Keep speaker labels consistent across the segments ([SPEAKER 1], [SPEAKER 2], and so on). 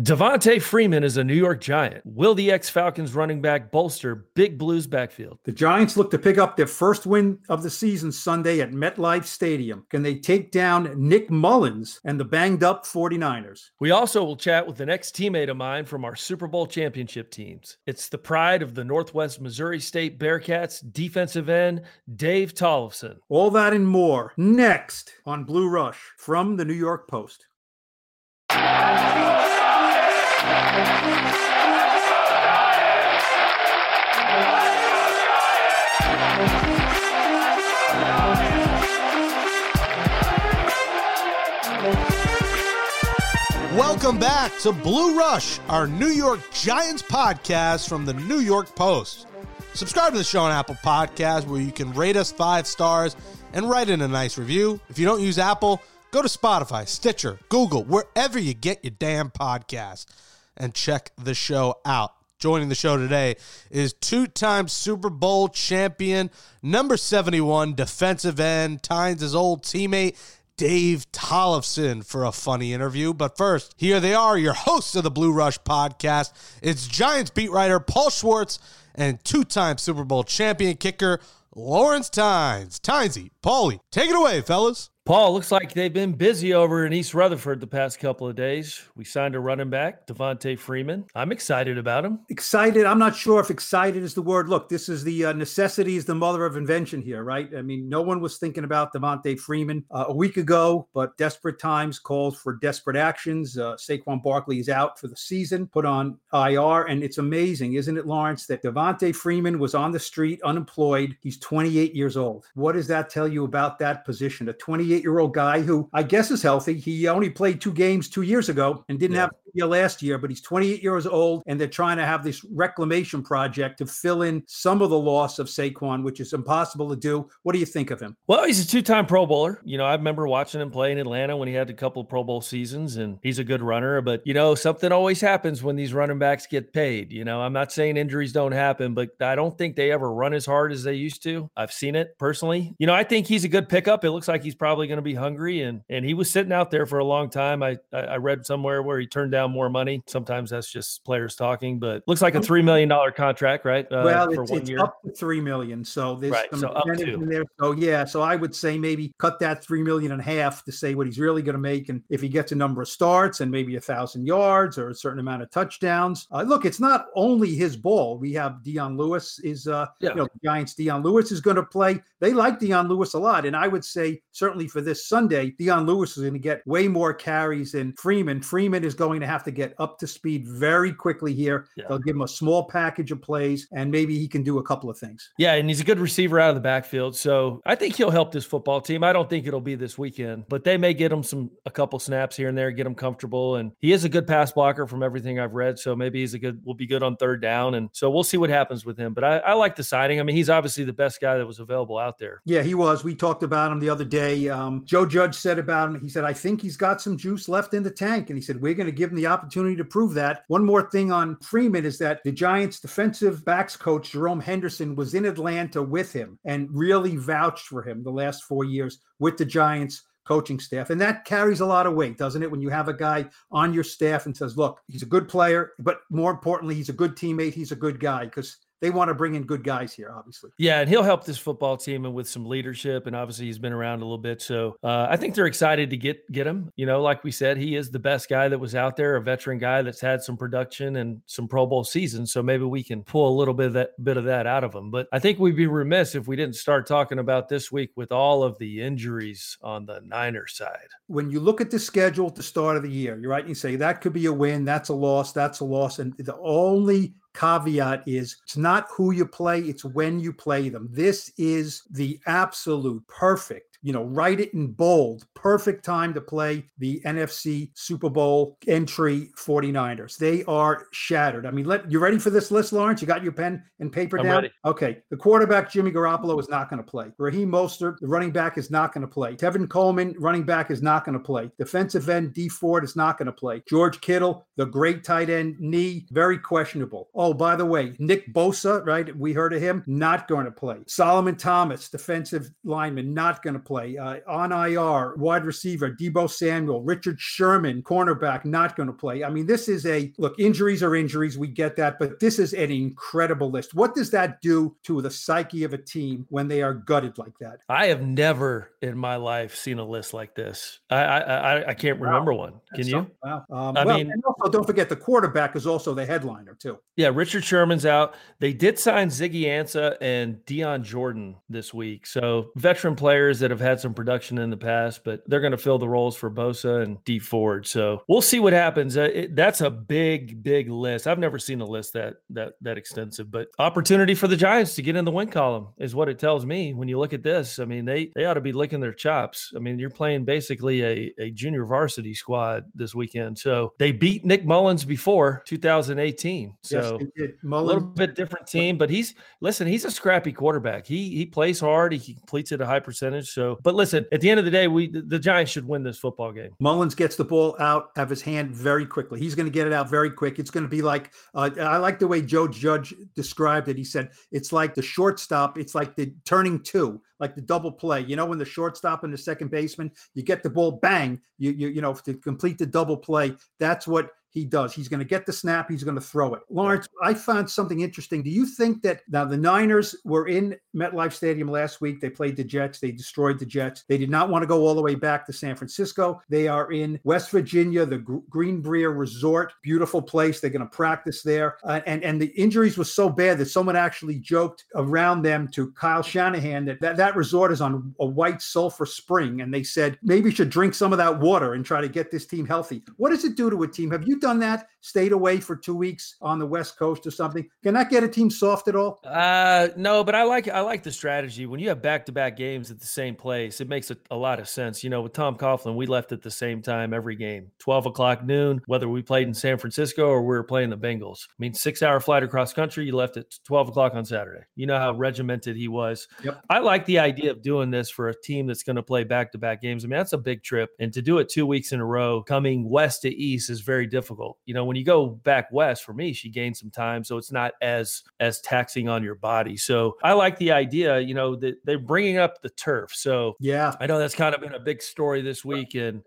[SPEAKER 1] Devonta Freeman is a New York Giant. Will the ex Falcons running back bolster Big Blues backfield?
[SPEAKER 2] The Giants look to pick up their first win of the season Sunday at MetLife Stadium. Can they take down Nick Mullens and the banged up 49ers?
[SPEAKER 1] We also will chat with an ex teammate of mine from our Super Bowl championship teams. It's the pride of the Northwest Missouri State Bearcats defensive end, Dave Tollefson.
[SPEAKER 2] All that and more next on Blue Rush from the New York Post.
[SPEAKER 3] Welcome back to Blue Rush, our New York Giants podcast from the New York Post. Subscribe to the show on Apple Podcast where you can rate us five stars and write in a nice review. If you don't use Apple, go to Spotify, Stitcher, Google, wherever you get your damn podcast and check the show out. Joining the show today is two time Super Bowl champion, number 71 defensive end, Tynes' old teammate, Dave Tollefson for a funny interview. But first, here they are, your hosts of the Blue Rush podcast. It's Giants beat writer Paul Schwartz and two time Super Bowl champion kicker Lawrence Tynes. Tynesy, Paulie, take it away, fellas.
[SPEAKER 1] Paul, looks like they've been busy over in East Rutherford the past couple of days. We signed a running back, Devonta Freeman. I'm excited about him.
[SPEAKER 2] Excited. I'm not sure if excited is the word. Look, this is the uh, necessity is the mother of invention here, right? I mean, no one was thinking about Devonta Freeman uh, a week ago, but desperate times called for desperate actions. Uh, Saquon Barkley is out for the season, put on IR, and it's amazing, isn't it, Lawrence, that Devonta Freeman was on the street unemployed. He's 28 years old. What does that tell you about that position? A 28 year old guy who I guess is healthy. He only played two games two years ago and didn't yeah. have year last year, but he's 28 years old, and they're trying to have this reclamation project to fill in some of the loss of Saquon, which is impossible to do. What do you think of him?
[SPEAKER 1] Well, he's a two-time Pro Bowler. You know, I remember watching him play in Atlanta when he had a couple of Pro Bowl seasons, and he's a good runner. But you know, something always happens when these running backs get paid. You know, I'm not saying injuries don't happen, but I don't think they ever run as hard as they used to. I've seen it personally. You know, I think he's a good pickup. It looks like he's probably going to be hungry, and and he was sitting out there for a long time. I I read somewhere where he turned down more money. Sometimes that's just players talking, but looks like a three million dollar contract, right?
[SPEAKER 2] Uh, well, for it's, one it's year. up to three million. So there's right. some so up to. there. So yeah, so I would say maybe cut that three million in half to say what he's really going to make, and if he gets a number of starts and maybe a thousand yards or a certain amount of touchdowns. Uh, look, it's not only his ball. We have Dion Lewis is uh, yeah. you know, Giants. Dion Lewis is going to play. They like Dion Lewis a lot, and I would say certainly for this Sunday, Dion Lewis is going to get way more carries than Freeman. Freeman is going to have to get up to speed very quickly here. Yeah. They'll give him a small package of plays, and maybe he can do a couple of things.
[SPEAKER 1] Yeah, and he's a good receiver out of the backfield, so I think he'll help this football team. I don't think it'll be this weekend, but they may get him some a couple snaps here and there, get him comfortable, and he is a good pass blocker from everything I've read. So maybe he's a good, will be good on third down, and so we'll see what happens with him. But I, I like the signing. I mean, he's obviously the best guy that was available out there.
[SPEAKER 2] Yeah, he was. We talked about him the other day. Uh, Um, Joe Judge said about him. He said, "I think he's got some juice left in the tank," and he said, "We're going to give him the opportunity to prove that." One more thing on Freeman is that the Giants defensive backs coach Jerome Henderson was in Atlanta with him and really vouched for him the last four years with the Giants coaching staff. And that carries a lot of weight, doesn't it? When you have a guy on your staff and says, look, he's a good player, but more importantly, he's a good teammate, he's a good guy. Because they want to bring in good guys here, obviously.
[SPEAKER 1] Yeah, and he'll help this football team and with some leadership. And obviously, he's been around a little bit, so uh, I think they're excited to get get him. You know, like we said, he is the best guy that was out there, a veteran guy that's had some production and some Pro Bowl seasons. So maybe we can pull a little bit of that bit of that out of him. But I think we'd be remiss if we didn't start talking about this week with all of the injuries on the Niner side.
[SPEAKER 2] When you look at the schedule at the start of the year, you're right. You say that could be a win, that's a loss, that's a loss, and the only caveat is it's not who you play, it's when you play them. This is the absolute perfect you know, write it in bold. Perfect time to play the NFC Super Bowl entry 49ers. They are shattered. I mean, let you ready for this list, Lawrence? You got your pen and paper I'm down? Ready. Okay. The quarterback, Jimmy Garoppolo, is not going to play. Raheem Mostert, the running back, is not going to play. Tevin Coleman, running back, is not going to play. Defensive end, Dee Ford, is not going to play. George Kittle, the great tight end, knee, very questionable. Oh, by the way, Nick Bosa, right? We heard of him, not going to play. Solomon Thomas, defensive lineman, not going to play play. Uh, on IR, wide receiver Deebo Samuel, Richard Sherman, cornerback, not going to play. I mean, this is a look. Injuries are injuries. We get that, but this is an incredible list. What does that do to the psyche of a team when they are gutted like that?
[SPEAKER 1] I have never in my life seen a list like this. I I, I can't remember wow. one. Can That's you?
[SPEAKER 2] wow. Um, I well, mean, and also don't forget the quarterback is also the headliner too.
[SPEAKER 1] Yeah, Richard Sherman's out. They did sign Ziggy Ansah and Dion Jordan this week. So veteran players that have had some production in the past, but they're going to fill the roles for Bosa and Dee Ford. So we'll see what happens. Uh, it, that's a big, big list. I've never seen a list that that that extensive, but opportunity for the Giants to get in the win column is what it tells me. When you look at this, I mean, they they ought to be licking their chops. I mean, you're playing basically a, a junior varsity squad this weekend. So they beat Nick Mullens before 2018. So yes, a little bit different team, but he's listen, he's a scrappy quarterback. He he plays hard, he completes at a high percentage. So, but listen, at the end of the day, we the Giants should win this football game.
[SPEAKER 2] Mullens gets the ball out of his hand very quickly. He's going to get it out very quick. It's going to be like uh, I like the way Joe Judge described it. He said it's like the shortstop. It's like the turning two, like the double play. You know, when the shortstop and the second baseman, you get the ball, bang, you you you know to complete the double play. That's what he does. He's going to get the snap. He's going to throw it. Lawrence, I found something interesting. Do you think that now the Niners were in MetLife Stadium last week? They played the Jets. They destroyed the Jets. They did not want to go all the way back to San Francisco. They are in West Virginia, the Greenbrier Resort, beautiful place. They're going to practice there. Uh, and and the injuries were so bad that someone actually joked around them to Kyle Shanahan that that, that resort is on a white sulfur spring, and they said maybe you should drink some of that water and try to get this team healthy. What does it do to a team? Have you done that? Stayed away for two weeks on the West Coast or something? Can that get a team soft at all?
[SPEAKER 1] Uh, no, but I like I like the strategy. When you have back to back games at the same place, it makes a, a, lot of sense. You know, with Tom Coughlin, we left at the same time every game, twelve o'clock noon, whether we played in San Francisco or we were playing the Bengals. I mean, six hour flight across country. You left at twelve o'clock on Saturday. You know how regimented he was. Yep. I like the idea of doing this for a team that's going to play back to back games. I mean, that's a big trip, and to do it two weeks in a row, coming west to east, is very difficult. You know, when you go back west for me, she gained some time, so it's not as as taxing on your body. So I like the idea. You know that they're bringing up the turf. So
[SPEAKER 2] yeah,
[SPEAKER 1] I know that's kind of been a big story this week and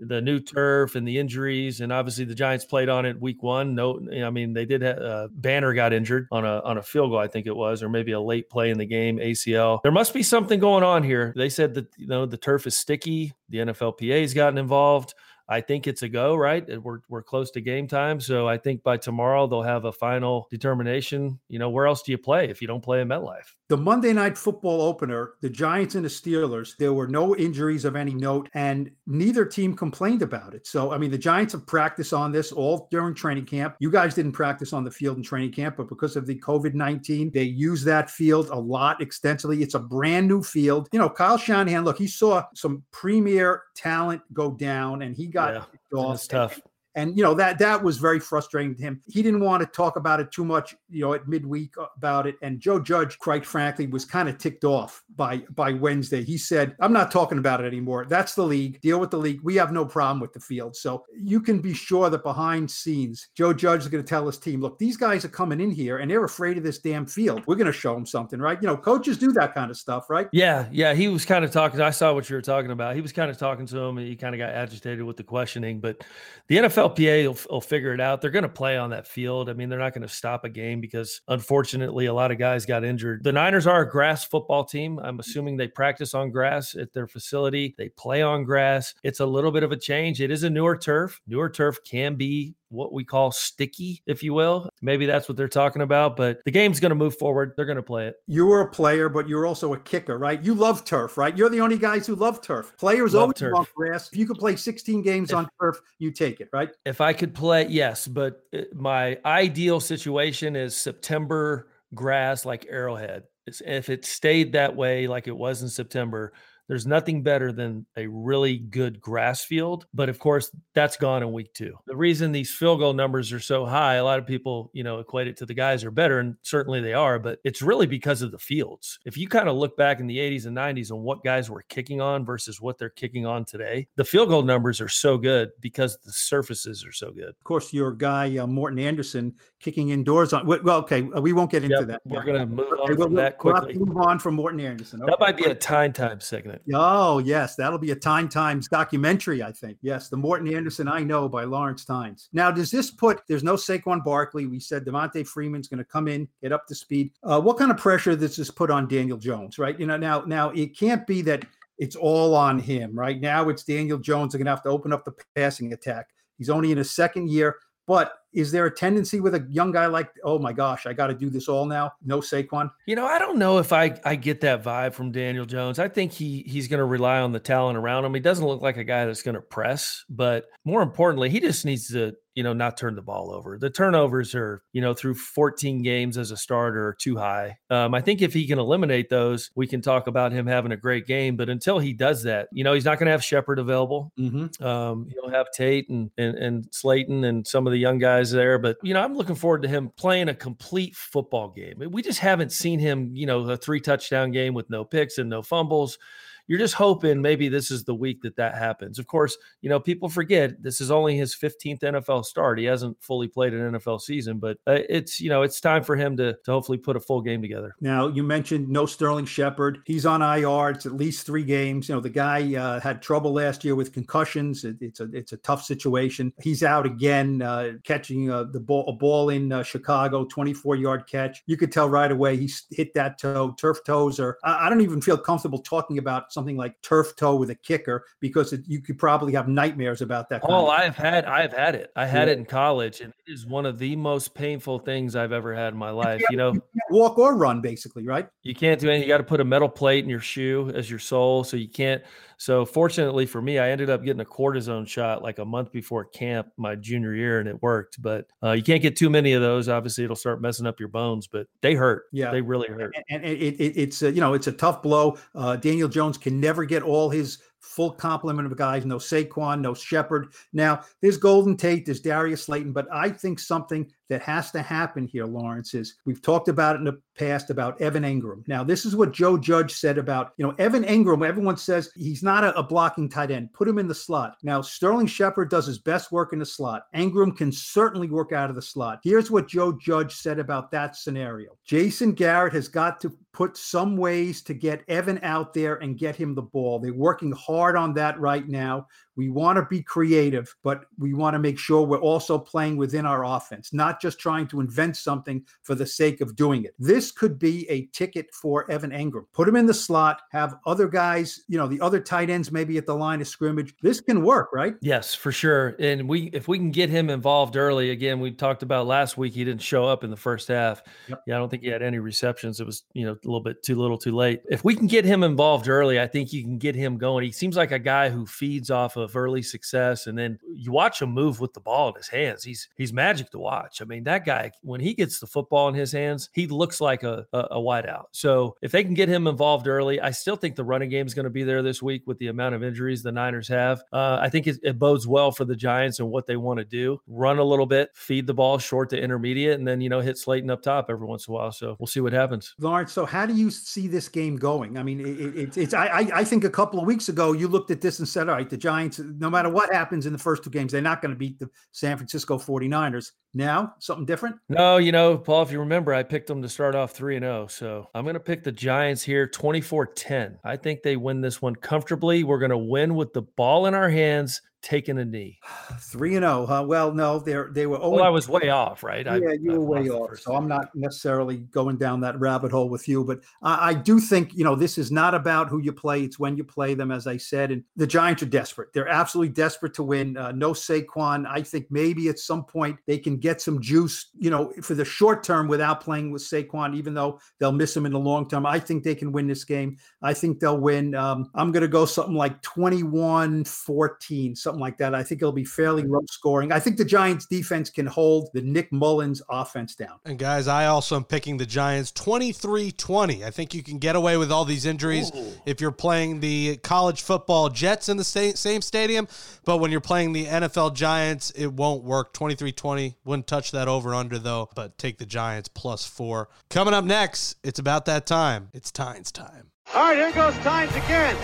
[SPEAKER 1] the new turf and the injuries, and obviously the Giants played on it week one. No, I mean they did. Have, uh, Banner got injured on a on a field goal, I think it was, or maybe a late play in the game, ACL. There must be something going on here. They said that you know the turf is sticky. The NFLPA's gotten involved. I think it's a go, right? We're, we're close to game time. So I think by tomorrow they'll have a final determination. You know, where else do you play if you don't play in MetLife?
[SPEAKER 2] The Monday night football opener, the Giants and the Steelers, there were no injuries of any note, and neither team complained about it. So, I mean, the Giants have practiced on this all during training camp. You guys didn't practice on the field in training camp, but because of the COVID 19, they use that field a lot extensively. It's a brand new field. You know, Kyle Shanahan, look, he saw some premier talent go down, and he got
[SPEAKER 1] yeah. It's tough
[SPEAKER 2] and you know that that was very frustrating to him. He didn't want to talk about it too much, you know, at midweek about it. And Joe Judge, quite frankly, was kind of ticked off by by Wednesday. He said, "I'm not talking about it anymore. That's the league. Deal with the league. We have no problem with the field." So you can be sure that behind scenes, Joe Judge is going to tell his team, "Look, these guys are coming in here and they're afraid of this damn field. We're going to show them something, right? You know, coaches do that kind of stuff, right?"
[SPEAKER 1] Yeah, yeah. He was kind of talking. I saw what you were talking about. He was kind of talking to him, and he kind of got agitated with the questioning. But the NFLPA will, will figure it out. They're going to play on that field. I mean, they're not going to stop a game because unfortunately a lot of guys got injured. The Niners are a grass football team. I'm mm. assuming they practice on grass at their facility. They play on grass. It's a little bit of a change. It is a newer turf. Newer turf can be what we call sticky, if you will. Maybe that's what they're talking about, but the game's going to move forward. They're going to play it.
[SPEAKER 2] You were a player, but you're also a kicker, right? You love turf, right? You're the only guys who love turf. Players love always turf. want grass. If you could play 16 games if, on turf, you take it, right?
[SPEAKER 1] If I could play, yes, but uh, my ideal situation is September grass like Arrowhead. If it stayed that way like it was in September, there's nothing better than a really good grass field. But of course, that's gone in week two. The reason these field goal numbers are so high, a lot of people, you know, equate it to the guys are better, and certainly they are, but it's really because of the fields. If you kind of look back in the 80s and 90s on what guys were kicking on versus what they're kicking on today, the field goal numbers are so good because the surfaces are so good.
[SPEAKER 2] Of course, your guy, uh, Morten Andersen, kicking indoors on, well, okay, uh, we won't get into yep, that.
[SPEAKER 1] We're going to move on okay, from we'll, that quickly.
[SPEAKER 2] We'll move on from Morten Andersen.
[SPEAKER 1] Okay. That might be a time time segment.
[SPEAKER 2] Oh, yes. That'll be a Time Times documentary, I think. Yes. The Morten Andersen I Know by Lawrence Tynes. Now, does this put, there's no Saquon Barkley. We said Devonta Freeman's going to come in, get up to speed. Uh, what kind of pressure does this put on Daniel Jones, right? You know, now, now it can't be that it's all on him, right? Now it's Daniel Jones. They're going to have to open up the passing attack. He's only in his second year. But is there a tendency with a young guy like, oh my gosh, I got to do this all now? No Saquon.
[SPEAKER 1] You know, I don't know if I I get that vibe from Daniel Jones. I think he he's going to rely on the talent around him. He doesn't look like a guy that's going to press, but more importantly, he just needs to you know, not turn the ball over. The turnovers are, you know, through 14 games as a starter too high. Um, I think if he can eliminate those, we can talk about him having a great game. But until he does that, you know, he's not going to have Shepard available. Mm-hmm. Um, he'll have Tate and, and and Slayton and some of the young guys there. But you know, I'm looking forward to him playing a complete football game. We just haven't seen him, you know, a three touchdown game with no picks and no fumbles you're just hoping maybe this is the week that that happens. Of course, you know, people forget this is only his 15th NFL start. He hasn't fully played an NFL season, but uh, it's, you know, it's time for him to, to hopefully put a full game together.
[SPEAKER 2] Now, you mentioned no Sterling Shepard. He's on IR. It's at least three games. You know, the guy uh, had trouble last year with concussions. It, it's a it's a tough situation. He's out again, uh, catching uh, the ball a ball in uh, Chicago, 24 yard catch. You could tell right away he hit that toe. Turf toes are. I, I don't even feel comfortable talking about something like turf toe with a kicker because it, you could probably have nightmares about that.
[SPEAKER 1] Oh, I've had I've had it. I had yeah. it in college, and it is one of the most painful things I've ever had in my life. You, you know,
[SPEAKER 2] you walk or run, basically, right?
[SPEAKER 1] You can't do anything. You got to put a metal plate in your shoe as your sole, so you can't. So fortunately for me, I ended up getting a cortisone shot like a month before camp my junior year, and it worked. But uh, you can't get too many of those. Obviously, it'll start messing up your bones. But they hurt. Yeah, they really hurt.
[SPEAKER 2] And, and it, it, it's a, you know it's a tough blow. Uh, Daniel Jones can never get all his full complement of guys. No Saquon, no Shepard. Now there's Golden Tate, there's Darius Slayton, but I think something that has to happen here, Lawrence, is we've talked about it in the past about Evan Engram. Now, this is what Joe Judge said about, you know, Evan Engram. Everyone says he's not a, a blocking tight end. Put him in the slot. Now, Sterling Shepard does his best work in the slot. Engram can certainly work out of the slot. Here's what Joe Judge said about that scenario Jason Garrett has got to put some ways to get Evan out there and get him the ball. They're working hard on that right now. We want to be creative, but we want to make sure we're also playing within our offense, not just trying to invent something for the sake of doing it. This could be a ticket for Evan Engram. Put him in the slot, have other guys, you know, the other tight ends maybe at the line of scrimmage. This can work, right?
[SPEAKER 1] Yes, for sure. And we if we can get him involved early, again, we talked about last week he didn't show up in the first half. Yep. Yeah, I don't think he had any receptions. It was, you know, a little bit too little too late. If we can get him involved early, I think you can get him going. He seems like a guy who feeds off of of early success, and then you watch him move with the ball in his hands. He's he's magic to watch. I mean, that guy when he gets the football in his hands, he looks like a a, a wideout. So if they can get him involved early, I still think the running game is going to be there this week with the amount of injuries the Niners have. Uh, I think it, it bodes well for the Giants and what they want to do: run a little bit, feed the ball short to intermediate, and then you know hit Slayton up top every once in a while. So we'll see what happens.
[SPEAKER 2] Lawrence, so how do you see this game going? I mean, it, it, it's I I think a couple of weeks ago you looked at this and said, all right, the Giants no matter what happens in the first two games, they're not going to beat the San Francisco 49ers. Now, something different?
[SPEAKER 1] No, you know, Paul, if you remember, I picked them to start off 3 and 0. So I'm going to pick the Giants here 24 10. I think they win this one comfortably. We're going to win with the ball in our hands taken a knee.
[SPEAKER 2] Three and zero, oh, huh? Well, no, they're they were.
[SPEAKER 1] Well, I was way off, right?
[SPEAKER 2] Yeah, I, you were way off. So I'm not necessarily going down that rabbit hole with you, but I, I, do think you know this is not about who you play; it's when you play them, as I said. And the Giants are desperate; they're absolutely desperate to win. Uh, no Saquon. I think maybe at some point they can get some juice, you know, for the short term without playing with Saquon, even though they'll miss him in the long term. I think they can win this game. I think they'll win. Um, I'm going to go something like 21 14, something something like that. I think it'll be fairly low scoring. I think the Giants defense can hold the Nick Mullens offense down.
[SPEAKER 3] And guys, I also am picking the Giants 23-20. I think you can get away with all these injuries Ooh. if you're playing the college football Jets in the same stadium, but when you're playing the NFL Giants, it won't work. 23-20. Wouldn't touch that over under though, but take the Giants plus 4. Coming up next, it's about that time. It's Tynes time.
[SPEAKER 4] All right, here goes Tynes again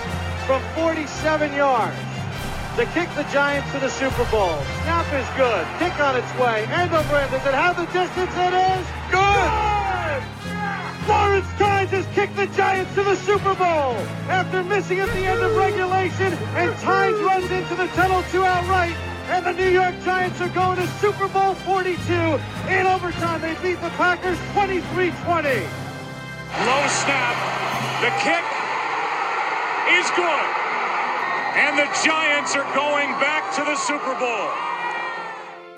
[SPEAKER 4] from 47 yards to kick the Giants to the Super Bowl. Snap is good. Kick on its way. End over end. Does it have the distance? It is good. good! Lawrence Tynes has kicked the Giants to the Super Bowl after missing at the end of regulation, and Tynes runs into the tunnel two out right, and the New York Giants are going to Super Bowl 42 in overtime. They beat the Packers 23-20.
[SPEAKER 5] Low snap. The kick is good. And the Giants are going back to the Super Bowl.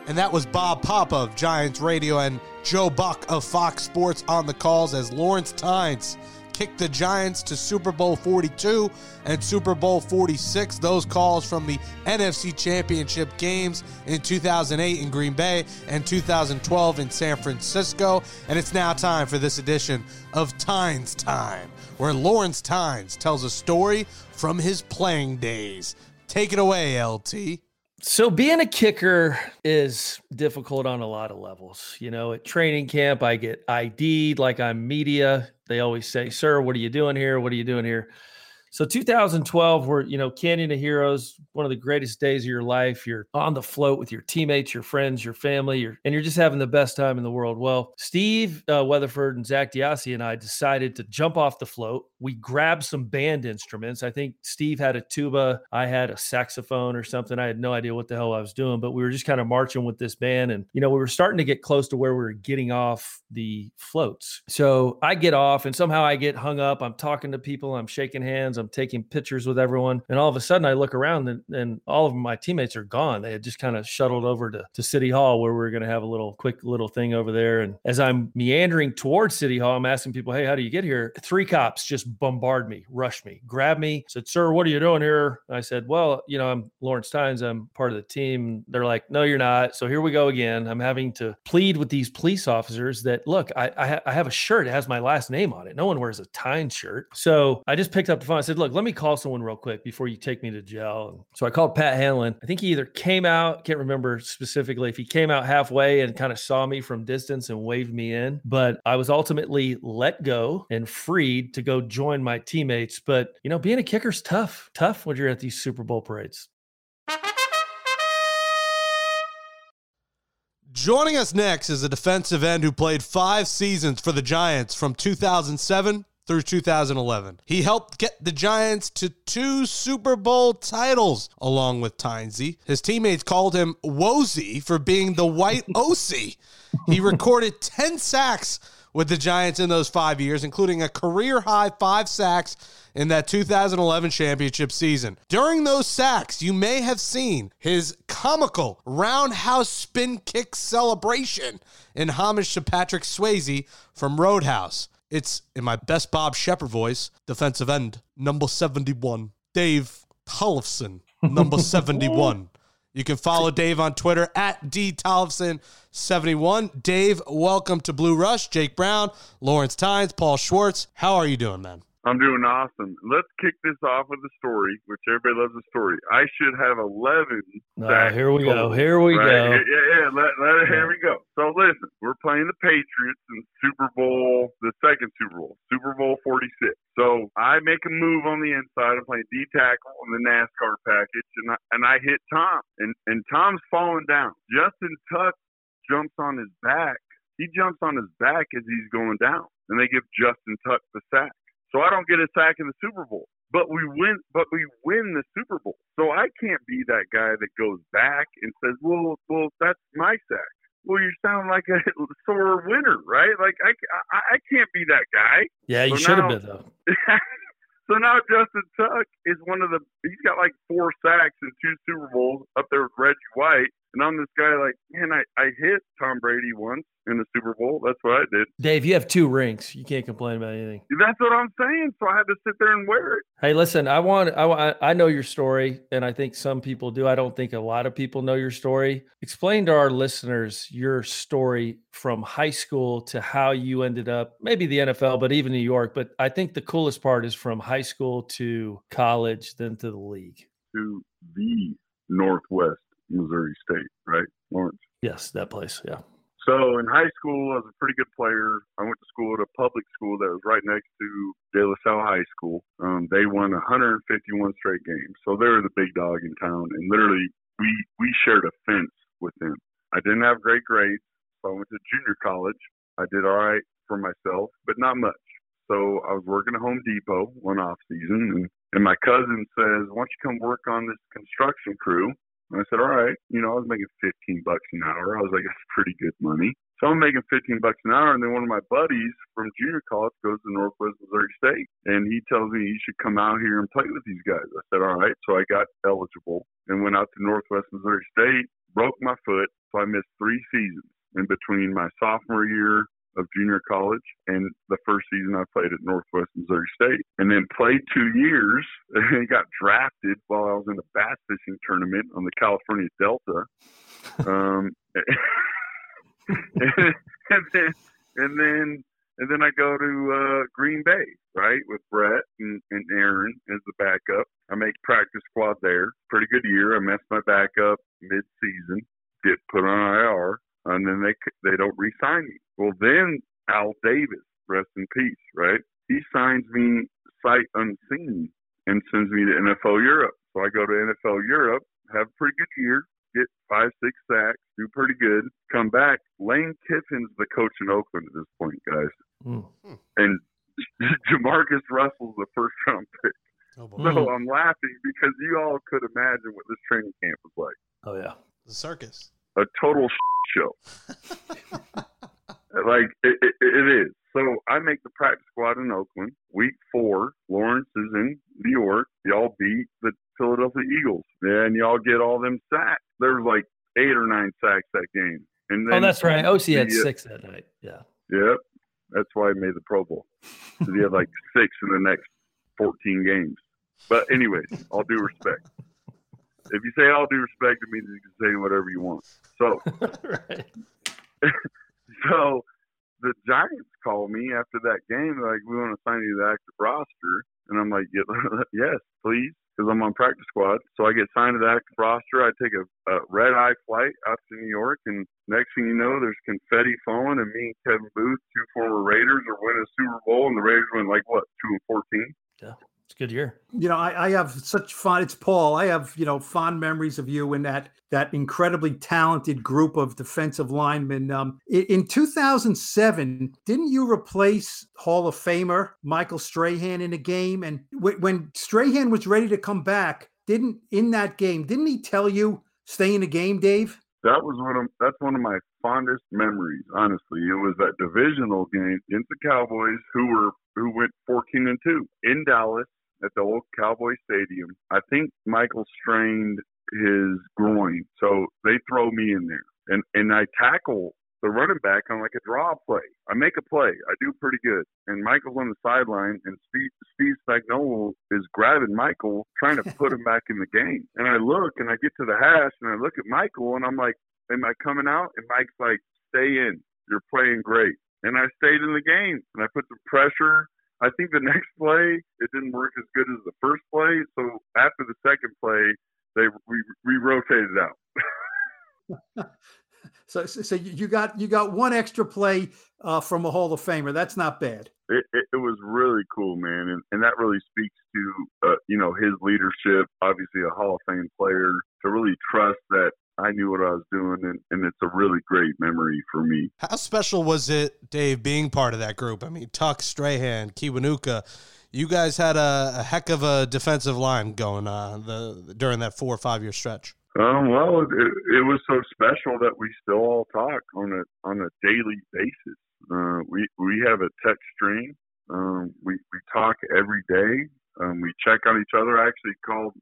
[SPEAKER 3] And that was Bob Papa of Giants Radio and Joe Buck of Fox Sports on the calls as Lawrence Tynes kicked the Giants to Super Bowl 42 and Super Bowl 46. Those calls from the NFC Championship games in 2008 in Green Bay and 2012 in San Francisco. And it's now time for this edition of Tynes Time, where Lawrence Tynes tells a story from his playing days. Take it away, LT.
[SPEAKER 1] So being a kicker is difficult on a lot of levels. You know, at training camp, I get ID'd like I'm media. They always say, "Sir, what are you doing here? What are you doing here?" So 2012, we're, you know, Canyon of Heroes, one of the greatest days of your life. You're on the float with your teammates, your friends, your family, and you're just having the best time in the world. Well, Steve uh, Weatherford and Zak DeOssie and I decided to jump off the float. We grabbed some band instruments. I think Steve had a tuba. I had a saxophone or something. I had no idea what the hell I was doing, but we were just kind of marching with this band. And, you know, we were starting to get close to where we were getting off the floats. So I get off and somehow I get hung up. I'm talking to people, I'm shaking hands, I'm taking pictures with everyone. And all of a sudden I look around and, and all of my teammates are gone. They had just kind of shuttled over to, to City Hall where we are going to have a little quick little thing over there. And as I'm meandering towards City Hall, I'm asking people, Hey, how do you get here? Three cops just bombard me, rush me, grab me, said, Sir, what are you doing here? I said, Well, you know, I'm Lawrence Tynes. I'm part of the team. They're like, No, you're not. So here we go again. I'm having to plead with these police officers that look, I, I, ha- I have a shirt. It has my last name on it. No one wears a Tynes shirt. So I just picked up the phone. I said, Look, let me call someone real quick before you take me to jail. So I called Pat Hanlon. I think he either came out, can't remember specifically if he came out halfway and kind of saw me from distance and waved me in, but I was ultimately let go and freed to go join my teammates. But, you know, being a kicker's tough, tough when you're at these Super Bowl parades.
[SPEAKER 3] Joining us next is a defensive end who played five seasons for the Giants from 2007 through 2011. He helped get the Giants to two Super Bowl titles along with Tynesy. His teammates called him Wozy for being the white Osi. He recorded 10 sacks with the Giants in those five years, including a career high five sacks in that 2011 championship season. During those sacks, you may have seen his comical roundhouse spin kick celebration in homage to Patrick Swayze from Roadhouse. It's in my best Bob Sheppard voice, defensive end, number 71, Dave Tollefson, number 71. You can follow Dave on Twitter at D Tollefson71. Dave, welcome to Blue Rush. Jake Brown, Lawrence Tynes, Paul Schwartz. How are you doing, man?
[SPEAKER 6] I'm doing awesome. Let's kick this off with a story, which everybody loves a story. I should have 11.
[SPEAKER 1] Uh, here we go. Here we right? go.
[SPEAKER 6] Yeah, yeah. yeah. Let, let, yeah. Here we go. So listen, we're playing the Patriots in Super Bowl, the second Super Bowl, Super Bowl 46. So I make a move on the inside. I'm playing D tackle in the NASCAR package, and I, and I hit Tom, and and Tom's falling down. Justin Tuck jumps on his back. He jumps on his back as he's going down, and they give Justin Tuck the sack. So I don't get a sack in the Super Bowl. But we win but we win the Super Bowl. So I can't be that guy that goes back and says, Well well that's my sack. Well, you sound like a sore winner, right? Like I, I, I can't be that guy.
[SPEAKER 1] Yeah, you so should now, have been though.
[SPEAKER 6] so now Justin Tuck is one of the. He's got like four sacks and two Super Bowls up there with Reggie White, and I'm this guy like, man, I I hit Tom Brady once in the Super Bowl. That's what I did.
[SPEAKER 1] Dave, you have two rings. You can't complain about anything.
[SPEAKER 6] That's what I'm saying. So I had to sit there and wear it.
[SPEAKER 1] Hey, listen, I want I I know your story, and I think some people do. I don't think a lot of people know your story. Explain to our listeners your story from high school to how you ended up, maybe the NFL, but even New York. But I think the coolest part is from high school to college, then to the league.
[SPEAKER 6] To the Northwest Missouri State, right, Lawrence?
[SPEAKER 1] Yes, that place. Yeah.
[SPEAKER 6] So in high school, I was a pretty good player. I went to school at a public school that was right next to De La Salle High School. Um, they won 151 straight games, so they were the big dog in town. And literally, we we shared a fence with them. I didn't have great grades, so I went to junior college. I did all right for myself, but not much. So I was working at Home Depot one off season, and, and my cousin says, "Why don't you come work on this construction crew?" And I said, "All right." You know, I was making 15 bucks an hour. I was like, "That's pretty good money." So I'm making 15 bucks an hour, and then one of my buddies from junior college goes to Northwest Missouri State, and he tells me you should come out here and play with these guys. I said, all right. So I got eligible and went out to Northwest Missouri State, broke my foot, so I missed three seasons in between my sophomore year of junior college and the first season I played at Northwest Missouri State. And then played two years and got drafted while I was in a bass fishing tournament on the California Delta. Um, and then and then and then I go to uh, Green Bay, right, with Brett and, and Aaron as the backup. I make practice squad there. Pretty good year. I mess my back up mid-season, get put on IR, and then they they don't re-sign me. Well, then Al Davis, rest in peace, right? He signs me sight unseen and sends me to NFL Europe. So I go to NFL Europe, have a pretty good year, get five, six sacks, do pretty good, come back. Lane Kiffin's the coach in Oakland at this point, guys. Mm. And JaMarcus Russell's the first round pick. Oh, so I'm laughing because you all could imagine what this training camp was like.
[SPEAKER 1] Oh yeah,
[SPEAKER 3] the circus.
[SPEAKER 6] A total show. like it, it, it is. So I make the practice squad in Oakland. Week four, Lawrence is in New York. Y'all beat the Philadelphia Eagles, and y'all get all them sacks. There's like eight or nine sacks that game. And
[SPEAKER 1] oh, then, oh, that's right. Osi had uh, six that night. Yeah.
[SPEAKER 6] Yep. That's why he made the Pro Bowl. he had like six in the next 14 games. But anyways, all due respect. If you say all due respect, it means you can say whatever you want. So, so the Giants called me after that game. Like, we want to sign you to the active roster, and I'm like, yes, please because I'm on practice squad. So I get signed to the active roster. I take a, a red eye flight out to New York, and next thing you know, there's confetti falling, and me and Kevin Boothe, two former Raiders, are winning a Super Bowl, and the Raiders win like what, two and fourteen?
[SPEAKER 1] Yeah. It's a good year.
[SPEAKER 2] You know, I, I, have such fun. It's Paul. I have you know fond memories of you and that that incredibly talented group of defensive linemen. Um, in, in 2007, didn't you replace Hall of Famer Michael Strahan in a game? And w- when Strahan was ready to come back, didn't in that game, didn't he tell you stay in the game, Dave?
[SPEAKER 6] That was one of that's one of my fondest memories. Honestly, it was that divisional game against the Cowboys, who were who went 14 and two in Dallas at the old Cowboy Stadium. I think Michael strained his groin, so they throw me in there, and and I tackle the running back on like a draw play. I make a play. I do pretty good. And Michael's on the sideline, and Steve, Steve Spagnuolo is grabbing Michael, trying to put him back in the game. And I look, and I get to the hash, and I look at Michael, and I'm like, am I coming out? And Mike's like, stay in. You're playing great. And I stayed in the game, and I put the pressure I think the next play it didn't work as good as the first play. So after the second play, they we we rotated
[SPEAKER 2] out. so so you got you got one extra play uh, from a Hall of Famer. That's not bad.
[SPEAKER 6] It, it, it was really cool, man, and and that really speaks to uh, you know his leadership. Obviously, a Hall of Fame player to really trust that I knew what I was doing, and, and it's a really great memory for me.
[SPEAKER 3] How special was it, Dave, being part of that group? I mean, Tuck, Strahan, Kiwanuka, you guys had a, a heck of a defensive line going uh, the during that four or five year stretch.
[SPEAKER 6] Um, well, it, it, was so special that we still all talk on a on a daily basis. Uh, we we have a text stream. Um, we we talk every day. Um, we check on each other. I actually called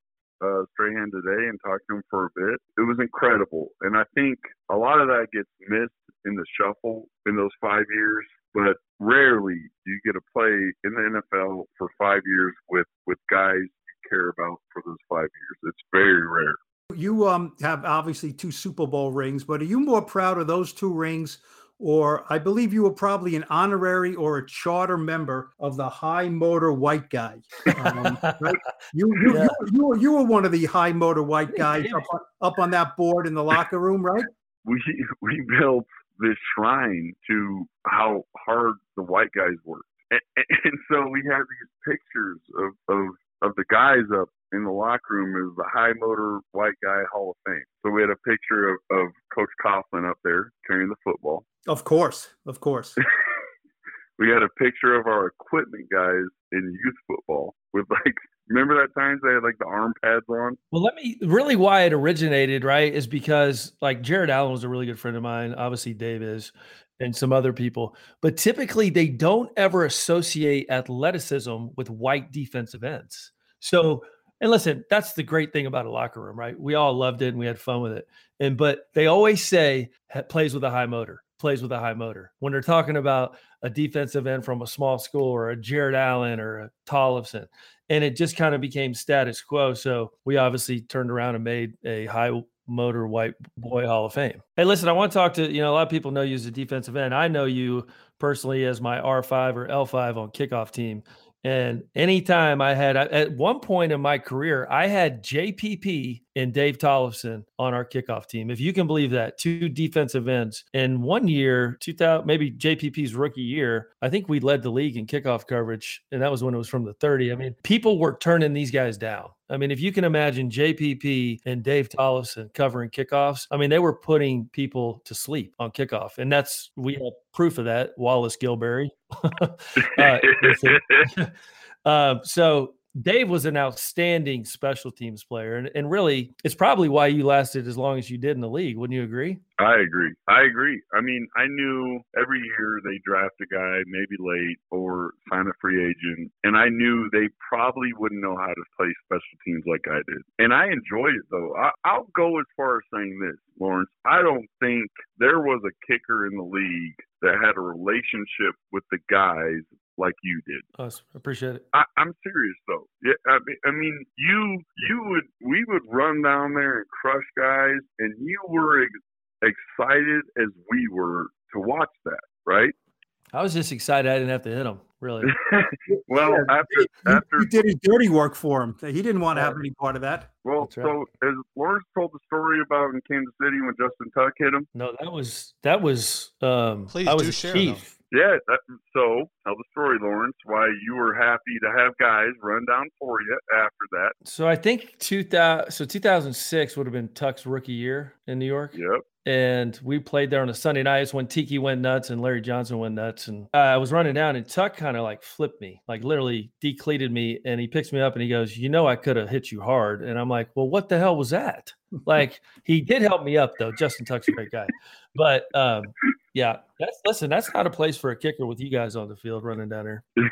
[SPEAKER 6] uh, Strahan today and talked to him for a bit. It was incredible. And I think a lot of that gets missed in the shuffle in those five years, but rarely do you get to play in the NFL for five years with, with guys you care about for those five years. It's very rare.
[SPEAKER 2] You um, have obviously two Super Bowl rings, but are you more proud of those two rings or I believe you were probably an honorary or a charter member of the high motor white guy. Um, right? you, you, yeah. you, you, were, you were one of the high motor white guys up on, up on that board in the locker room, right?
[SPEAKER 6] We we built this shrine to how hard the white guys worked, and, and so we had these pictures of, of of the guys up in the locker room is the high motor white guy Hall of Fame. So we had a picture of, of Coach Coughlin up there carrying the football.
[SPEAKER 2] Of course, of course.
[SPEAKER 6] we had a picture of our equipment guys in youth football with like remember that times they had like the arm pads on
[SPEAKER 1] Well, let me really why it originated, right, is because like Jared Allen was a really good friend of mine. Obviously, Dave is, and some other people. But typically, they don't ever associate athleticism with white defensive ends. So, and listen, that's the great thing about a locker room, right? We all loved it and we had fun with it. And but they always say plays with a high motor, plays with a high motor. When they're talking about a defensive end from a small school or a Jared Allen or a Tollefson, and it just kind of became status quo. So we obviously turned around and made a high motor white boy Hall of Fame. Hey, listen, I want to talk to you know a lot of people know you as a defensive end. I know you personally as my R5 or L5 on kickoff team. And anytime I had at one point in my career, I had JPP and Dave Tollefson on our kickoff team. If you can believe that, two defensive ends. And one year, 2000, maybe JPP's rookie year, I think we led the league in kickoff coverage. And that was when it was from the 30. I mean, people were turning these guys down. I mean, if you can imagine JPP and Dave Tollefson covering kickoffs, I mean, they were putting people to sleep on kickoff. And that's, we have proof of that. Wallace Gilberry. uh, uh, so Dave was an outstanding special teams player, and, and really, it's probably why you lasted as long as you did in the league. Wouldn't you agree?
[SPEAKER 6] I agree. I agree. I mean, I knew every year they draft a guy, maybe late, or sign a free agent, and I knew they probably wouldn't know how to play special teams like I did. And I enjoyed it though. I, I'll go as far as saying this, Lawrence. I don't think there was a kicker in the league that had a relationship with the guys like you did.
[SPEAKER 1] I appreciate it.
[SPEAKER 6] I, I'm serious though. Yeah, I mean, I mean, you you would we would run down there and crush guys, and you were ex- excited as we were to watch that, right?
[SPEAKER 1] I was just excited I didn't have to hit him. Really.
[SPEAKER 6] well,
[SPEAKER 2] Yeah,
[SPEAKER 6] after
[SPEAKER 2] You,
[SPEAKER 6] after
[SPEAKER 2] you did his dirty work for him. He didn't want to have any part of that.
[SPEAKER 6] well,
[SPEAKER 1] That's right.
[SPEAKER 6] so as Lawrence told the story about in Kansas City when Justin Tuck hit him.
[SPEAKER 1] No, that was that was um
[SPEAKER 3] Please
[SPEAKER 1] I was
[SPEAKER 3] do
[SPEAKER 1] a
[SPEAKER 3] share,
[SPEAKER 1] chief.
[SPEAKER 6] Yeah, that, so tell the story, Lawrence. Why you were happy to have guys run down for you after that?
[SPEAKER 1] So I think 2000 so 2006 would have been Tuck's rookie year in New York.
[SPEAKER 6] Yep.
[SPEAKER 1] And we played there on a Sunday night. It's when Tiki went nuts and Larry Johnson went nuts. And uh, I was running down, and Tuck kind of like flipped me, like literally decleated me. And he picks me up and he goes, "You know, I could have hit you hard." And I'm like, "Well, what the hell was that?" like he did help me up though. Justin Tuck's a great guy, but um, yeah, that's listen. That's not a place for a kicker with you guys on the field running down there.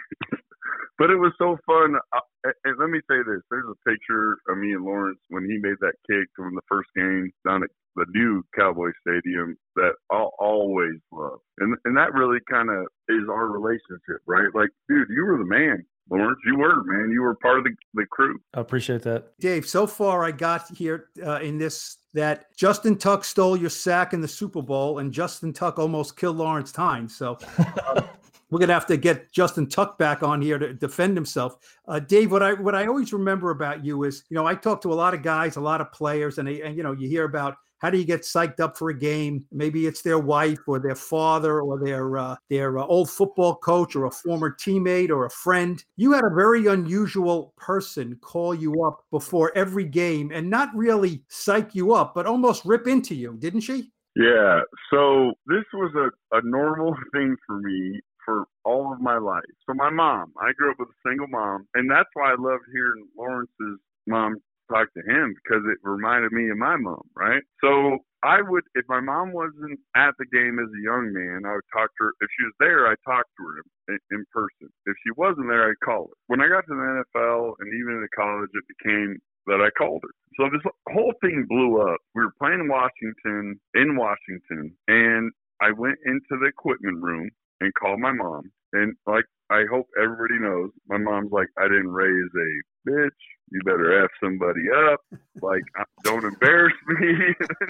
[SPEAKER 6] But it was so fun. Uh, and- and let me say this: there's a picture of me and Lawrence when he made that kick from the first game down at the new Cowboy Stadium that I'll always love, and and that really kind of is our relationship, right? Like, dude, you were the man, Lawrence. You were man. You were part of the the crew.
[SPEAKER 1] I appreciate that.
[SPEAKER 2] Dave, so far I got here uh, in this that Justin Tuck stole your sack in the Super Bowl, and Justin Tuck almost killed Lawrence Tynes. So uh, we're gonna have to get Justin Tuck back on here to defend himself. Uh, Dave, what I what I always remember about you is, you know, I talk to a lot of guys, a lot of players, and, they, and you know, you hear about how do you get psyched up for a game? Maybe it's their wife or their father or their uh, their uh, old football coach or a former teammate or a friend. You had a very unusual person call you up before every game and not really psych you up, but almost rip into you, didn't she?
[SPEAKER 6] Yeah. So this was a, a normal thing for me for all of my life. So my mom, I grew up with a single mom, and that's why I loved hearing Lawrence's mom talk to him because it reminded me of my mom, right? So I would, if my mom wasn't at the game as a young man, I would talk to her. If she was there, I'd talk to her in, in person. If she wasn't there, I'd call her. When I got to the NFL and even into college, it became that I called her. So this whole thing blew up. We were playing Washington in Washington, and I went into the equipment room and called my mom. And like I hope everybody knows, my mom's like, I didn't raise a bitch. You better f somebody up. Like, don't embarrass me.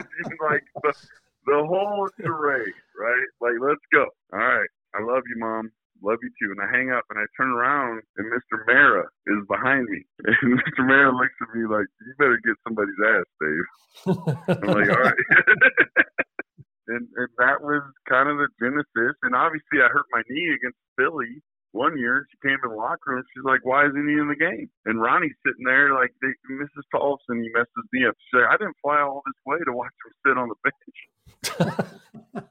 [SPEAKER 6] like the, the whole charade, right? Like, let's go. All right, I love you, mom. Love you too. And I hang up and I turn around and Mr. Mara is behind me. And Mr. Mara looks at me like, you better get somebody's ass, Dave. I'm like, all right. and, and that was kind of the genesis. And obviously, I hurt my knee against Philly one year. She came in the locker room. She's like, "Why isn't he in the game?" And Ronnie's sitting there like, they, "Mrs. Paulson, he messed his knee up." She's like, "I didn't fly all this way to watch him sit on the bench."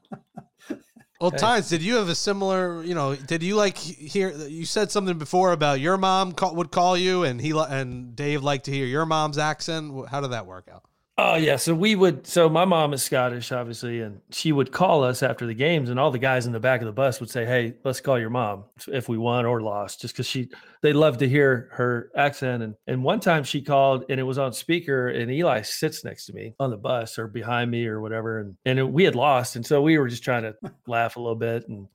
[SPEAKER 3] Well,
[SPEAKER 1] Hey.
[SPEAKER 3] Tynes, did you have a similar? You know, did you like hear? You said something before about your mom call, would call you, and he and Dave liked to hear your mom's accent. How did that work out?
[SPEAKER 1] Oh yeah, so we would. So my mom is Scottish, obviously, and she would call us after the games, and all the guys in the back of the bus would say, "Hey, let's call your mom if we won or lost," just because she they love to hear her accent. And and one time she called, and it was on speaker, and Eli sits next to me on the bus or behind me or whatever, and and it, we had lost, and so we were just trying to laugh a little bit. And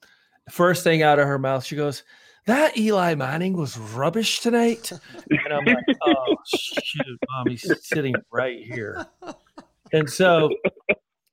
[SPEAKER 1] first thing out of her mouth, she goes. That Eli Manning was rubbish tonight. And I'm like, oh, shoot, mom, he's sitting right here. And so,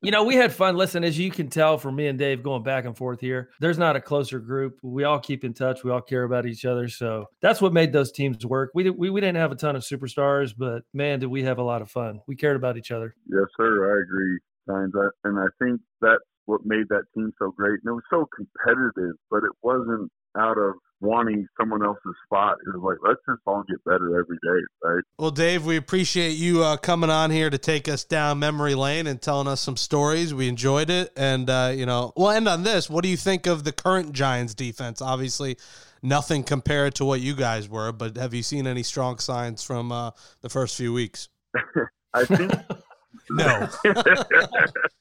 [SPEAKER 1] you know, we had fun. Listen, as you can tell from me and Dave going back and forth here, there's not a closer group. We all keep in touch. We all care about each other. So that's what made those teams work. We, did, we, we didn't have a ton of superstars, but man, did we have a lot of fun. We cared about each other.
[SPEAKER 6] Yes, sir. I agree, Tynes. I, and I think that's what made that team so great. And it was so competitive, but it wasn't out of wanting someone else's spot. is like, let's just all get better every day, right?
[SPEAKER 3] Well, Dave, we appreciate you uh, coming on here to take us down memory lane and telling us some stories. We enjoyed it, and uh, you know, we'll end on this. What do you think of the current Giants defense? Obviously, nothing compared to what you guys were, but have you seen any strong signs from uh, the first few weeks?
[SPEAKER 6] I think
[SPEAKER 3] No.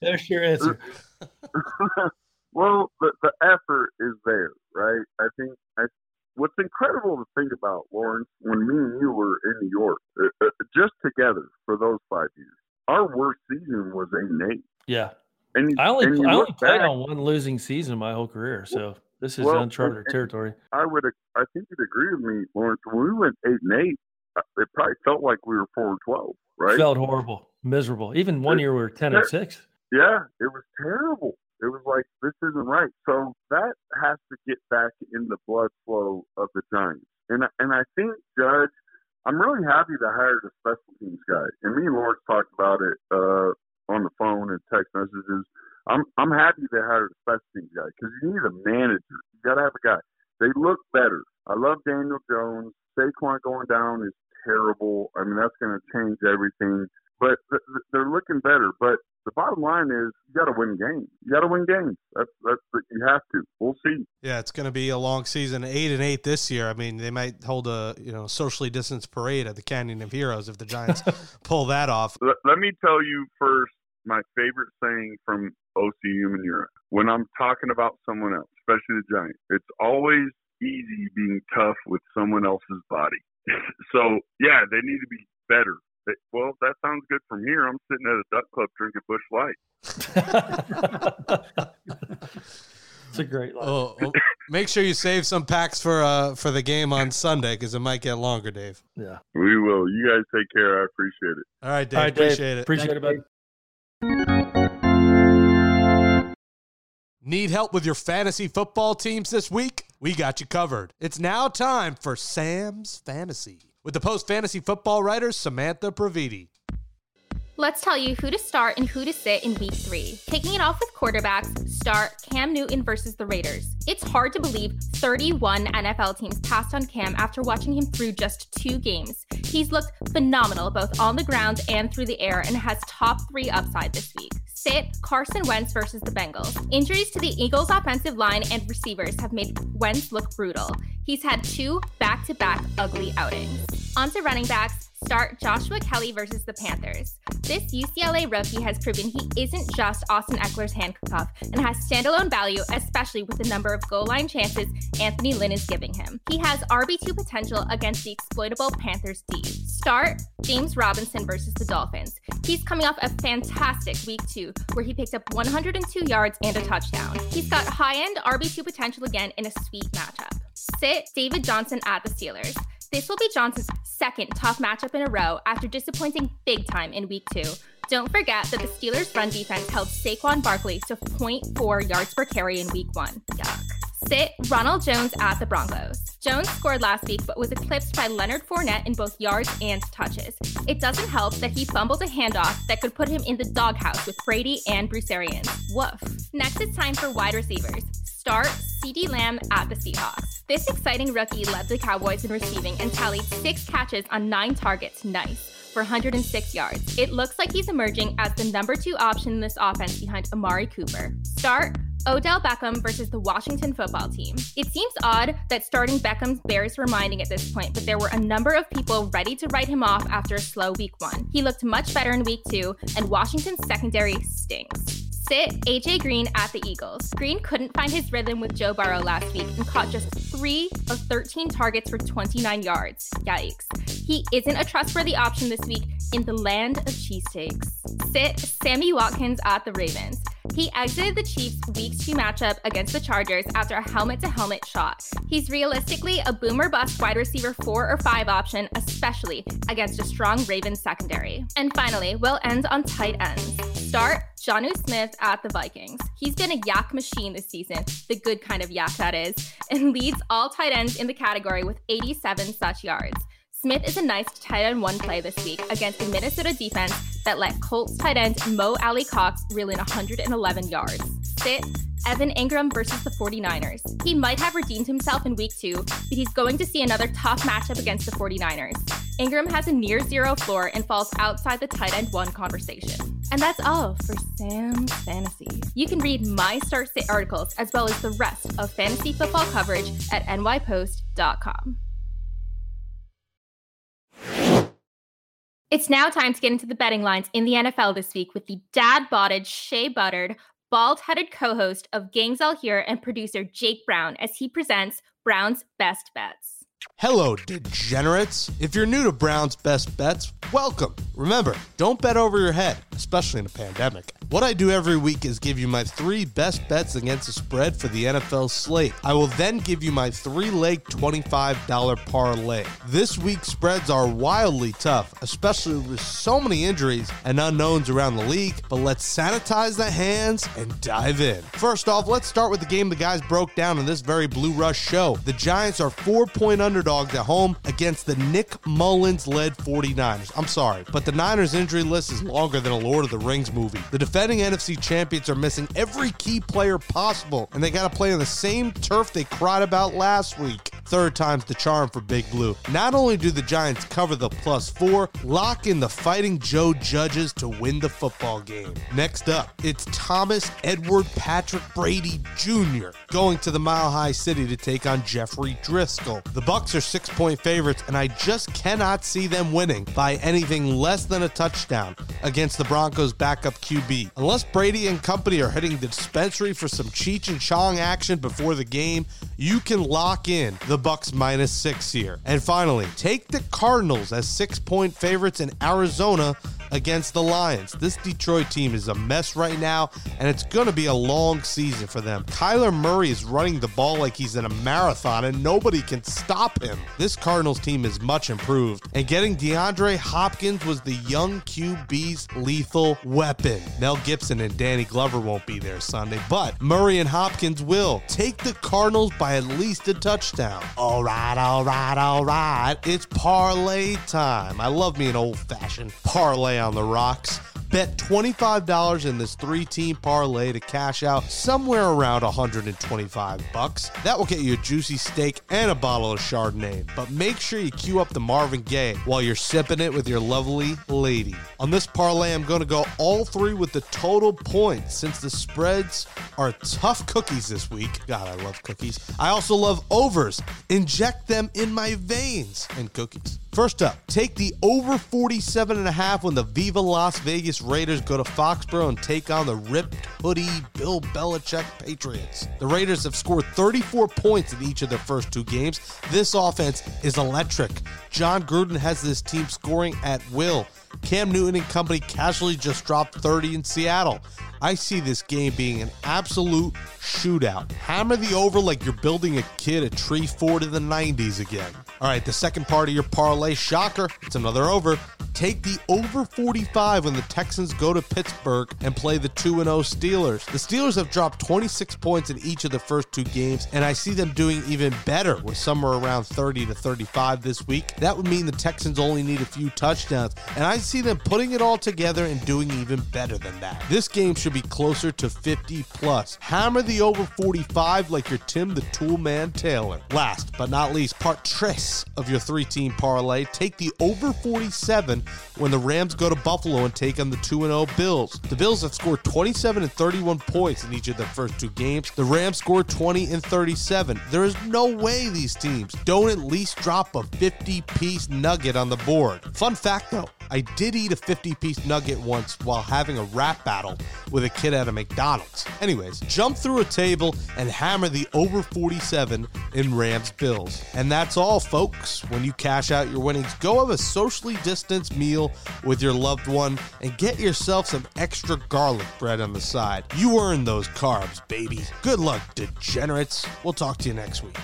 [SPEAKER 1] There's your answer.
[SPEAKER 6] well, the, the effort is there, right? I think I, what's incredible to think about, Lawrence, when me and you were in New York, uh, uh, just together for those five years, our worst season was eight and eight.
[SPEAKER 1] Yeah.
[SPEAKER 6] And you,
[SPEAKER 1] I only,
[SPEAKER 6] and
[SPEAKER 1] I only played
[SPEAKER 6] back,
[SPEAKER 1] on one losing season my whole career. So this is
[SPEAKER 6] Well,
[SPEAKER 1] uncharted
[SPEAKER 6] and-
[SPEAKER 1] territory.
[SPEAKER 6] I would, I think you'd agree with me, Lawrence. When we went eight and eight, uh, it probably felt like we were four and twelve, right?
[SPEAKER 1] Felt horrible, miserable. Even one
[SPEAKER 6] It-
[SPEAKER 1] year we were ten and six.
[SPEAKER 6] Yeah, it was terrible. It was like this isn't right. So that has to get back in the blood flow of the Giants. And and I think Judge, I'm really happy to hire the special teams guy. And me and Lawrence talked about it uh, on the phone and text messages. I'm I'm happy they hired a special teams guy because you need a manager. You got to have a guy. They look better. I love Daniel Jones. Saquon going down is terrible. I mean that's going to change everything. But th- th- they're looking better. But bottom line is you got to win games. You got to win games. That's that's what you have to. We'll see.
[SPEAKER 3] Yeah, it's going to be a long season. Eight and eight this year. I mean, they might hold a you know socially distanced parade at the Canyon of Heroes if the Giants pull that off.
[SPEAKER 6] Let, let me tell you first my favorite saying from OC Human Era. When I'm talking about someone else, especially the Giants, it's always easy being tough with someone else's body. so yeah, they need to be better. They, well, that sounds good from here. I'm sitting at a duck club drinking Busch Light.
[SPEAKER 1] it's a great line.
[SPEAKER 3] Oh, oh, make sure you save some packs for uh for the game on Sunday because it might get longer, Dave.
[SPEAKER 1] Yeah.
[SPEAKER 6] We will. You guys take care. I appreciate it.
[SPEAKER 3] All right, Dave.
[SPEAKER 1] All right, Dave.
[SPEAKER 3] appreciate it.
[SPEAKER 1] Appreciate it, bud.
[SPEAKER 3] Need help with your fantasy football teams this week? We got you covered. It's now time for Sam's Fantasy with the Post Fantasy Football writer Samantha Praviti.
[SPEAKER 7] Let's tell you who to start and who to sit in week three. Kicking it off with quarterbacks, start Cam Newton versus the Raiders. It's hard to believe 31 NFL teams passed on Cam after watching him through just two games. He's looked phenomenal both on the ground and through the air and has top three upside this week. Sit Carson Wentz versus the Bengals. Injuries to the Eagles' offensive line and receivers have made Wentz look brutal. He's had two back to back ugly outings. On to running backs. Start Joshua Kelly versus the Panthers. This UCLA rookie has proven he isn't just Austin Ekeler's handcuff and has standalone value, especially with the number of goal line chances Anthony Lynn is giving him. He has RB2 potential against the exploitable Panthers D. Start James Robinson versus the Dolphins. He's coming off a fantastic week two, where he picked up 102 yards and a touchdown. He's got high end RB2 potential again in a sweet matchup. Sit David Johnson at the Steelers. This will be Johnson's second tough matchup in a row after disappointing big time in week two. Don't forget that the Steelers' run defense held Saquon Barkley to 0.4 yards per carry in week one. Yuck. Sit Ronald Jones at the Broncos. Jones scored last week but was eclipsed by Leonard Fournette in both yards and touches. It doesn't help that he fumbled a handoff that could put him in the doghouse with Brady and Bruce Arians. Woof. Next, it's time for wide receivers. Start CeeDee Lamb at the Seahawks. This exciting rookie led the Cowboys in receiving and tallied six catches on nine targets. Nice. For 106 yards. It looks like he's emerging as the number two option in this offense behind Amari Cooper. Start Odell Beckham versus the Washington football team. It seems odd that starting Beckham bears reminding at this point, but there were a number of people ready to write him off after a slow week one. He looked much better in week two, and Washington's secondary stinks sit AJ Green at the Eagles. Green couldn't find his rhythm with Joe Burrow last week and caught just three of 13 targets for 29 yards. Yikes. He isn't a trustworthy option this week in the land of cheesesteaks. Sit Sammy Watkins at the Ravens. He exited the Chiefs' Week 2 matchup against the Chargers after a helmet to helmet shot. He's realistically a boomer bust wide receiver 4 or 5 option, especially against a strong Ravens secondary. And finally, we'll end on tight ends. Start Jonnu Smith at the Vikings. He's been a yak machine this season, the good kind of yak that is, and leads all tight ends in the category with 87 such yards. Smith is a nice tight end one play this week against a Minnesota defense that let Colts tight end Mo Alie-Cox reel in 111 yards. Sit Evan Engram versus the 49ers. He might have redeemed himself in week two, but he's going to see another tough matchup against the 49ers. Engram has a near zero floor and falls outside the tight end one conversation. And that's all for Sam's Fantasy. You can read my start State articles as well as the rest of fantasy football coverage at nypost.com. It's now time to get into the betting lines in the NFL this week with the dad botted, shea buttered, bald headed co host of Gangs All Here and producer Jake Brown as he presents Brown's Best Bets.
[SPEAKER 3] Hello, degenerates. If you're new to Brown's Best Bets, welcome. Remember, don't bet over your head, especially in a pandemic. What I do every week is give you my three best bets against the spread for the NFL slate. I will then give you my three leg $25 parlay. This week's spreads are wildly tough, especially with so many injuries and unknowns around the league, but let's sanitize the hands and dive in. First off, let's start with the game the guys broke down in this very Blue Rush show. The Giants are four point underdogs at home against the Nick Mullens led 49ers. I'm sorry, but the Niners injury list is longer than a Lord of the Rings movie. The defending NFC champions are missing every key player possible, and they got to play on the same turf they cried about last week. Third time's the charm for Big Blue. Not only do the Giants cover the plus four, lock in the Fighting Joe Judges to win the football game. Next up, it's Thomas Edward Patrick Brady Jr. going to the Mile High City to take on Jeffrey Driskel. The Bucs are six point favorites, and I just cannot see them winning by anything less than a touchdown against the Broncos' backup QB. Unless Brady and company are hitting the dispensary for some Cheech and Chong action before the game, you can lock in the Bucs minus six here. And finally, take the Cardinals as six point favorites in Arizona against the Lions. This Detroit team is a mess right now, and it's going to be a long season for them. Kyler Murray is running the ball like he's in a marathon, and nobody can stop him. This Cardinals team is much improved, and getting DeAndre Hopkins was the young QB's lethal weapon. Mel Gibson and Danny Glover won't be there Sunday, but Murray and Hopkins will. Take the Cardinals by at least a touchdown. All right, all right, all right. It's parlay time. I love me an old fashioned parlay on the rocks. Bet $25 in this three-team parlay to cash out somewhere around 125 bucks. That will get you a juicy steak and a bottle of Chardonnay. But make sure you queue up the Marvin Gaye while you're sipping it with your lovely lady. On this parlay, I'm going to go all three with the total points since the spreads are tough cookies this week. God, I love cookies. I also love overs. Inject them in my veins and cookies. First up, take the over 47 and a half when the Viva Las Vegas Raiders go to Foxborough and take on the ripped hoodie Bill Belichick Patriots. The Raiders have scored 34 points in each of their first two games. This offense is electric. Jon Gruden has this team scoring at will. Cam Newton and company casually just dropped 30 in Seattle. I see this game being an absolute shootout. Hammer the over like you're building a kid a tree fort in the 90s again. All right, the second part of your parlay shocker, it's another over. Take the over 45 when the Texans go to Pittsburgh and play the 2 0 Steelers. The Steelers have dropped 26 points in each of the first two games, and I see them doing even better with somewhere around 30 to 35 this week. That would mean the Texans only need a few touchdowns, and I see them putting it all together and doing even better than that. This game should be closer to 50 plus. Hammer the over 45 like you're Tim the Toolman Taylor. Last but not least, part tres of your three team parlay. Take the over 47 when the Rams go to Buffalo and take on the 2 0 Bills. The Bills have scored 27 and 31 points in each of their first two games. The Rams scored 20 and 37. There is no way these teams don't at least drop a 50 piece nugget on the board. Fun fact though, I did eat a 50 piece nugget once while having a rap battle with a kid at a McDonald's. Anyways, jump through a table and hammer the over 47 in Rams Bills. And that's all, folks. When you cash out your winnings, go have a socially distanced meal with your loved one and get yourself some extra garlic bread on the side. You earn those carbs, baby. Good luck, degenerates. We'll talk to you next week.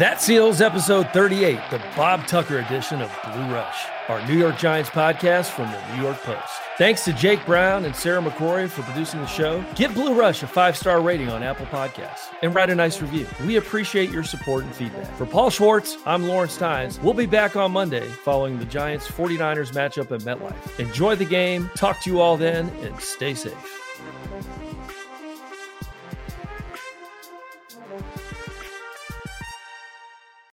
[SPEAKER 1] That seals episode 38, the Bob Tucker edition of Blue Rush, our New York Giants podcast from the New York Post. Thanks to Jake Brown and Sarah McCory for producing the show. Give Blue Rush a five star rating on Apple Podcasts and write a nice review. We appreciate your support and feedback. For Paul Schwartz, I'm Lawrence Tynes. We'll be back on Monday following the Giants 49ers matchup at MetLife. Enjoy the game, talk to you all then, and stay safe.